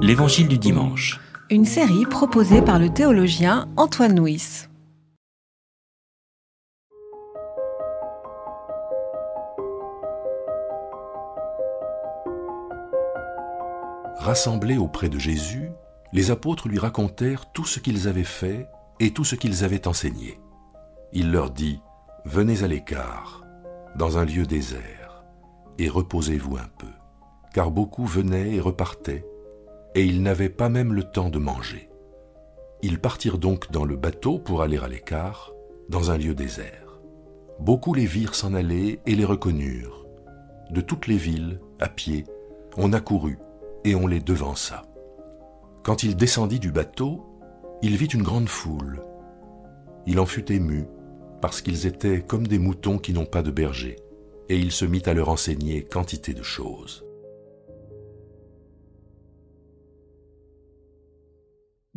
L'Évangile du dimanche. Une série proposée par le théologien Antoine Nuis. Rassemblés auprès de Jésus, les apôtres lui racontèrent tout ce qu'ils avaient fait et tout ce qu'ils avaient enseigné. Il leur dit, Venez à l'écart, dans un lieu désert, et reposez-vous un peu, car beaucoup venaient et repartaient, et ils n'avaient pas même le temps de manger. Ils partirent donc dans le bateau pour aller à l'écart, dans un lieu désert. Beaucoup les virent s'en aller et les reconnurent. De toutes les villes, à pied, on accourut et on les devança. Quand il descendit du bateau, il vit une grande foule. Il en fut ému, parce qu'ils étaient comme des moutons qui n'ont pas de berger, et il se mit à leur enseigner quantité de choses.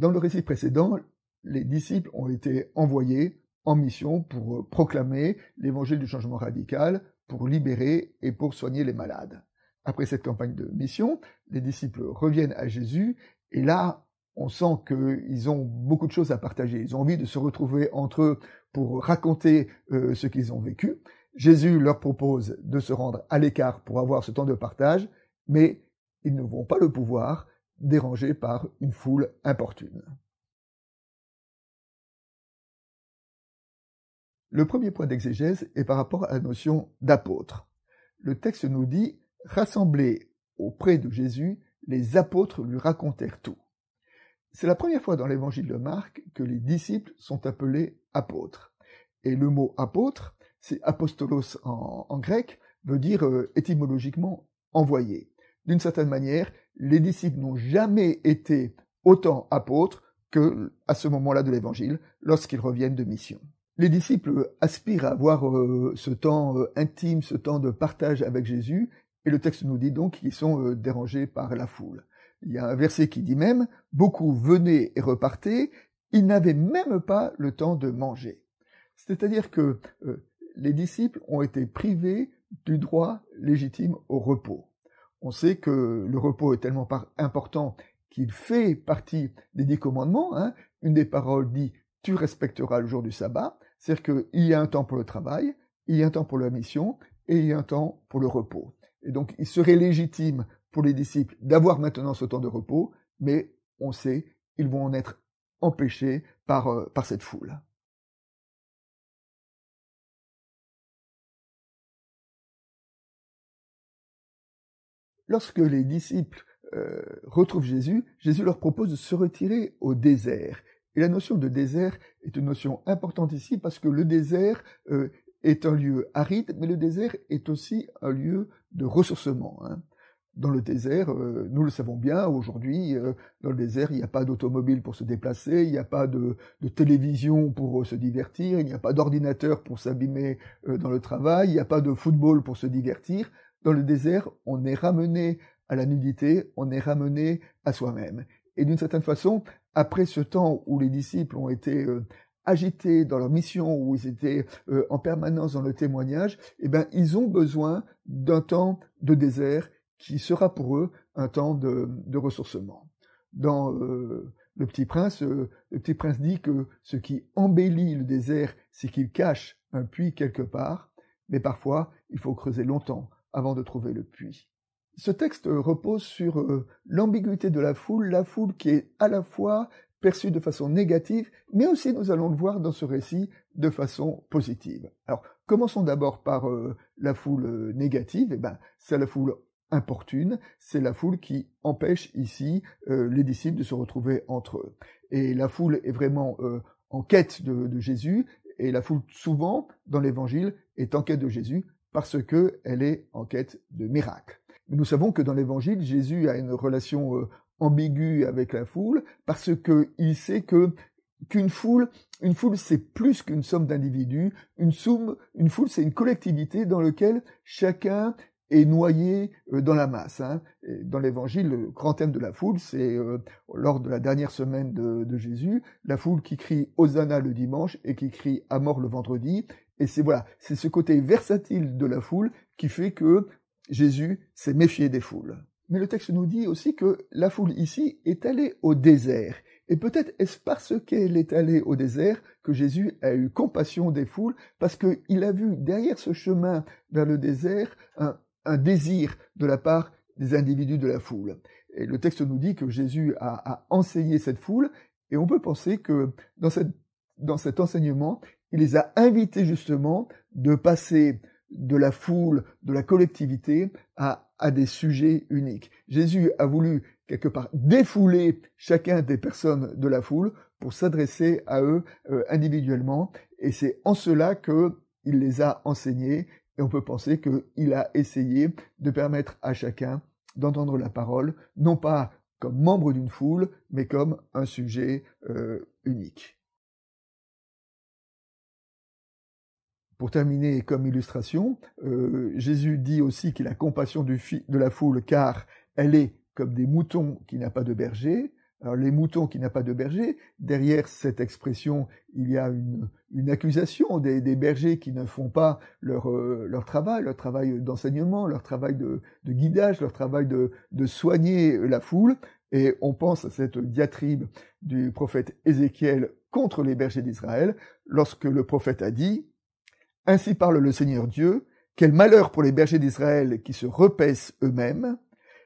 Dans le récit précédent, les disciples ont été envoyés en mission pour proclamer l'évangile du changement radical, pour libérer et pour soigner les malades. Après cette campagne de mission, les disciples reviennent à Jésus et là, on sent qu'ils ont beaucoup de choses à partager. Ils ont envie de se retrouver entre eux pour raconter euh, ce qu'ils ont vécu. Jésus leur propose de se rendre à l'écart pour avoir ce temps de partage, mais ils ne vont pas le pouvoir, dérangés par une foule importune. Le premier point d'exégèse est par rapport à la notion d'apôtre. Le texte nous dit Rassemblés auprès de Jésus, les apôtres lui racontèrent tout. C'est la première fois dans l'évangile de Marc que les disciples sont appelés apôtres. Et le mot apôtre, c'est apostolos en, grec, veut dire euh, étymologiquement envoyé. D'une certaine manière, les disciples n'ont jamais été autant apôtres que à ce moment-là de l'évangile, lorsqu'ils reviennent de mission. Les disciples aspirent à avoir euh, ce temps euh, intime, ce temps de partage avec Jésus, et le texte nous dit donc qu'ils sont euh, dérangés par la foule. Il y a un verset qui dit même, beaucoup venaient et repartaient, ils n'avaient même pas le temps de manger. C'est-à-dire que les disciples ont été privés du droit légitime au repos. On sait que le repos est tellement important qu'il fait partie des dix commandements. Hein. Une des paroles dit tu respecteras le jour du sabbat, c'est-à-dire qu'il y a un temps pour le travail, il y a un temps pour la mission et il y a un temps pour le repos. Et donc, il serait légitime pour les disciples d'avoir maintenant ce temps de repos, mais on sait, ils vont en être empêchés par, euh, par cette foule. Lorsque les disciples euh, retrouvent Jésus, Jésus leur propose de se retirer au désert. Et la notion de désert est une notion importante ici parce que le désert euh, est un lieu aride, mais le désert est aussi un lieu de ressourcement. Hein. Dans le désert, euh, nous le savons bien, aujourd'hui, dans le désert, il n'y a pas d'automobile pour se déplacer, il n'y a pas de, télévision pour se divertir, il n'y a pas d'ordinateur pour s'abîmer dans le travail, il n'y a pas de football pour se divertir. Dans le désert, on est ramené à la nudité, on est ramené à soi-même. Et d'une certaine façon, après ce temps où les disciples ont été agités dans leur mission, où ils étaient euh, en permanence dans le témoignage, eh ben, ils ont besoin d'un temps de désert qui sera pour eux un temps de, ressourcement. Dans euh, Le Petit Prince, euh, le Petit Prince dit que ce qui embellit le désert, c'est qu'il cache un puits quelque part, mais parfois il faut creuser longtemps avant de trouver le puits. Ce texte repose sur l'ambiguïté de la foule, la foule qui est à la fois perçu de façon négative, mais aussi, nous allons le voir dans ce récit, de façon positive. Alors, commençons d'abord par euh, la foule euh, négative. Eh ben, c'est la foule importune, c'est la foule qui empêche ici euh, les disciples de se retrouver entre eux. Et la foule est vraiment en quête de, Jésus, et la foule souvent dans l'Évangile est en quête de Jésus parce qu'elle est en quête de miracles. nous savons que dans l'Évangile, Jésus a une relation ambigu avec la foule parce que il sait que qu'une foule, une foule c'est plus qu'une somme d'individus, une somme, une foule c'est une collectivité dans laquelle chacun est noyé euh, dans la masse. Hein. Dans l'Évangile, le grand thème de la foule, c'est euh, lors de la dernière semaine de, de, Jésus, la foule qui crie Hosanna le dimanche et qui crie à mort le vendredi. Et c'est voilà, c'est ce côté versatile de la foule qui fait que Jésus s'est méfié des foules. Mais le texte nous dit aussi que la foule ici est allée au désert. Et peut-être est-ce parce qu'elle est allée au désert que Jésus a eu compassion des foules, parce qu'il a vu derrière ce chemin vers le désert un, désir de la part des individus de la foule. Et le texte nous dit que Jésus a, enseigné cette foule, et on peut penser que dans cet enseignement, il les a invités justement de passer de la foule, de la collectivité à, des sujets uniques. Jésus a voulu quelque part défouler chacun des personnes de la foule pour s'adresser à eux euh, individuellement, et c'est en cela que il les a enseignés, et on peut penser qu'il a essayé de permettre à chacun d'entendre la parole, non pas comme membre d'une foule, mais comme un sujet euh, unique. Pour terminer comme illustration, euh, Jésus dit aussi qu'il a compassion de la foule car elle est comme des moutons qui n'a pas de berger. Alors les moutons qui n'a pas de berger, derrière cette expression, il y a une, accusation des, bergers qui ne font pas leur, euh, travail, leur travail d'enseignement, leur travail de, de, guidage, leur travail de, de soigner la foule. Et on pense à cette diatribe du prophète Ézéchiel contre les bergers d'Israël, lorsque le prophète a dit ainsi parle le Seigneur Dieu, quel malheur pour les bergers d'Israël qui se repaissent eux-mêmes.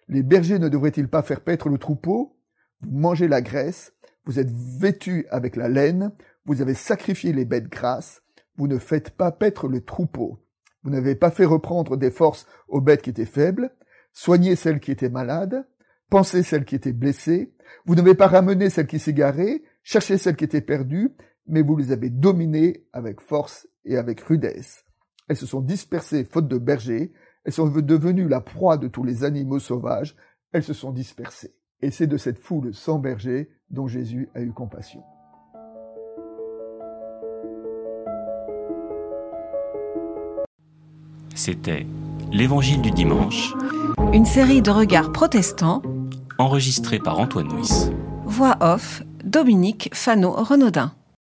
Les bergers ne devraient-ils pas faire paître le troupeau? Vous mangez la graisse, vous êtes vêtus avec la laine, vous avez sacrifié les bêtes grasses, vous ne faites pas paître le troupeau. Vous n'avez pas fait reprendre des forces aux bêtes qui étaient faibles, soignez celles qui étaient malades, pensez celles qui étaient blessées, vous n'avez pas ramené celles qui s'égaraient, cherchez celles qui étaient perdues, mais vous les avez dominées avec force et avec rudesse. Elles se sont dispersées faute de bergers, elles sont devenues la proie de tous les animaux sauvages, elles se sont dispersées. Et c'est de cette foule sans berger dont Jésus a eu compassion. C'était L'Évangile du dimanche, une série de regards protestants, enregistrée par Antoine Nuis. Voix off, Dominique Fano-Renaudin.